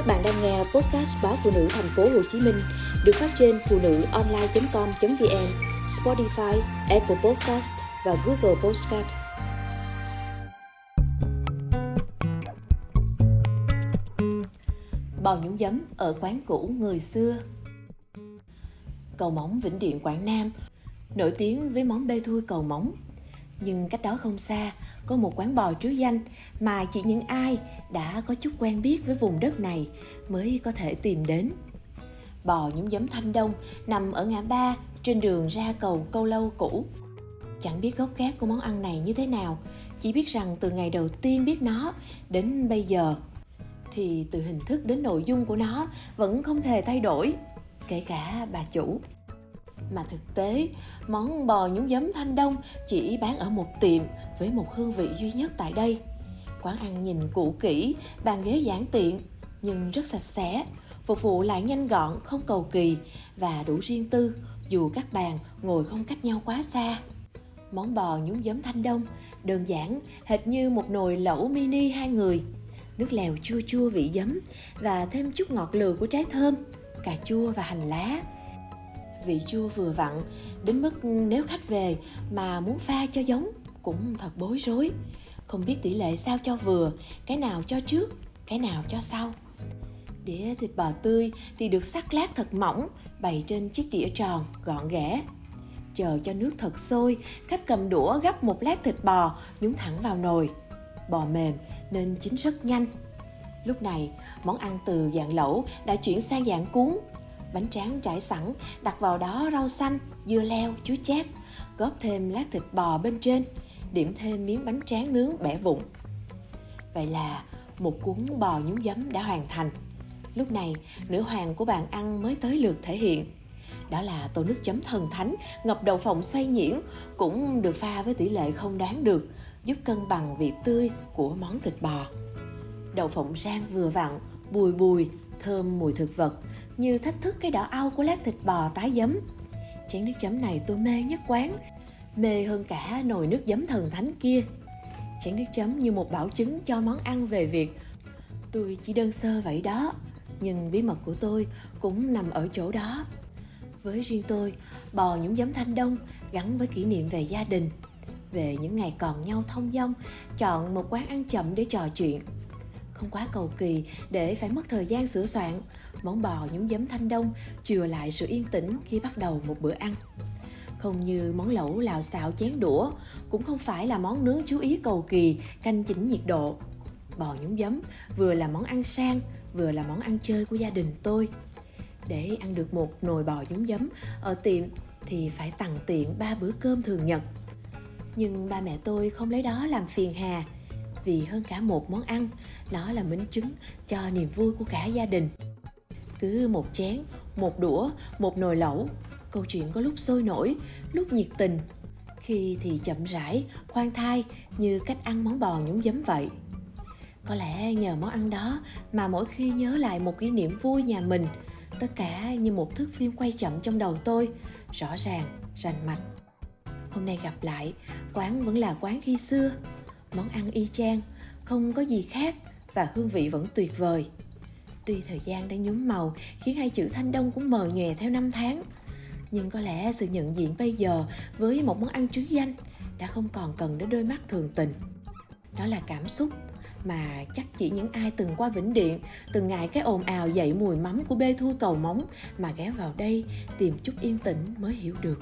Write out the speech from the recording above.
Các bạn đang nghe podcast báo phụ nữ thành phố Hồ Chí Minh được phát trên phụ nữ online.com.vn, Spotify, Apple Podcast và Google Podcast. Bò nhúng giấm ở quán cũ người xưa Cầu móng Vĩnh Điện Quảng Nam nổi tiếng với món bê thui cầu móng nhưng cách đó không xa có một quán bò trứ danh mà chỉ những ai đã có chút quen biết với vùng đất này mới có thể tìm đến. Bò nhúng giấm Thanh Đông nằm ở ngã ba trên đường ra cầu Câu Lâu cũ. Chẳng biết gốc gác của món ăn này như thế nào, chỉ biết rằng từ ngày đầu tiên biết nó đến bây giờ thì từ hình thức đến nội dung của nó vẫn không thể thay đổi, kể cả bà chủ mà thực tế, món bò nhúng giấm thanh đông chỉ bán ở một tiệm với một hương vị duy nhất tại đây. Quán ăn nhìn cũ kỹ, bàn ghế giản tiện, nhưng rất sạch sẽ, phục vụ lại nhanh gọn, không cầu kỳ và đủ riêng tư, dù các bàn ngồi không cách nhau quá xa. Món bò nhúng giấm thanh đông đơn giản, hệt như một nồi lẩu mini hai người. Nước lèo chua chua vị giấm và thêm chút ngọt lừa của trái thơm, cà chua và hành lá vị chua vừa vặn, đến mức nếu khách về mà muốn pha cho giống cũng thật bối rối. Không biết tỷ lệ sao cho vừa, cái nào cho trước, cái nào cho sau. Đĩa thịt bò tươi thì được sắc lát thật mỏng, bày trên chiếc đĩa tròn, gọn ghẽ. Chờ cho nước thật sôi, khách cầm đũa gắp một lát thịt bò, nhúng thẳng vào nồi. Bò mềm nên chín rất nhanh. Lúc này, món ăn từ dạng lẩu đã chuyển sang dạng cuốn bánh tráng trải sẵn, đặt vào đó rau xanh, dưa leo, chuối chát, góp thêm lát thịt bò bên trên, điểm thêm miếng bánh tráng nướng bẻ vụn. Vậy là một cuốn bò nhúng giấm đã hoàn thành. Lúc này, nữ hoàng của bàn ăn mới tới lượt thể hiện. Đó là tô nước chấm thần thánh ngập đầu phộng xoay nhuyễn cũng được pha với tỷ lệ không đoán được, giúp cân bằng vị tươi của món thịt bò. Đậu phộng rang vừa vặn, bùi bùi, thơm mùi thực vật, như thách thức cái đỏ au của lát thịt bò tái giấm. Chén nước chấm này tôi mê nhất quán, mê hơn cả nồi nước giấm thần thánh kia. Chén nước chấm như một bảo chứng cho món ăn về việc tôi chỉ đơn sơ vậy đó, nhưng bí mật của tôi cũng nằm ở chỗ đó. Với riêng tôi, bò nhúng giấm thanh đông gắn với kỷ niệm về gia đình, về những ngày còn nhau thông dong, chọn một quán ăn chậm để trò chuyện – không quá cầu kỳ để phải mất thời gian sửa soạn. Món bò nhúng giấm thanh đông chừa lại sự yên tĩnh khi bắt đầu một bữa ăn. Không như món lẩu lào xạo chén đũa, cũng không phải là món nướng chú ý cầu kỳ, canh chỉnh nhiệt độ. Bò nhúng giấm vừa là món ăn sang, vừa là món ăn chơi của gia đình tôi. Để ăn được một nồi bò nhúng giấm ở tiệm thì phải tặng tiện ba bữa cơm thường nhật. Nhưng ba mẹ tôi không lấy đó làm phiền hà, vì hơn cả một món ăn. Nó là minh chứng cho niềm vui của cả gia đình. Cứ một chén, một đũa, một nồi lẩu. Câu chuyện có lúc sôi nổi, lúc nhiệt tình. Khi thì chậm rãi, khoan thai, như cách ăn món bò nhúng giấm vậy. Có lẽ nhờ món ăn đó mà mỗi khi nhớ lại một kỷ niệm vui nhà mình, tất cả như một thước phim quay chậm trong đầu tôi, rõ ràng, rành mạch. Hôm nay gặp lại, quán vẫn là quán khi xưa món ăn y chang không có gì khác và hương vị vẫn tuyệt vời tuy thời gian đã nhúm màu khiến hai chữ thanh đông cũng mờ nhòe theo năm tháng nhưng có lẽ sự nhận diện bây giờ với một món ăn trứ danh đã không còn cần đến đôi mắt thường tình đó là cảm xúc mà chắc chỉ những ai từng qua Vĩnh Điện, từng ngại cái ồn ào dậy mùi mắm của bê thu cầu móng mà ghé vào đây tìm chút yên tĩnh mới hiểu được.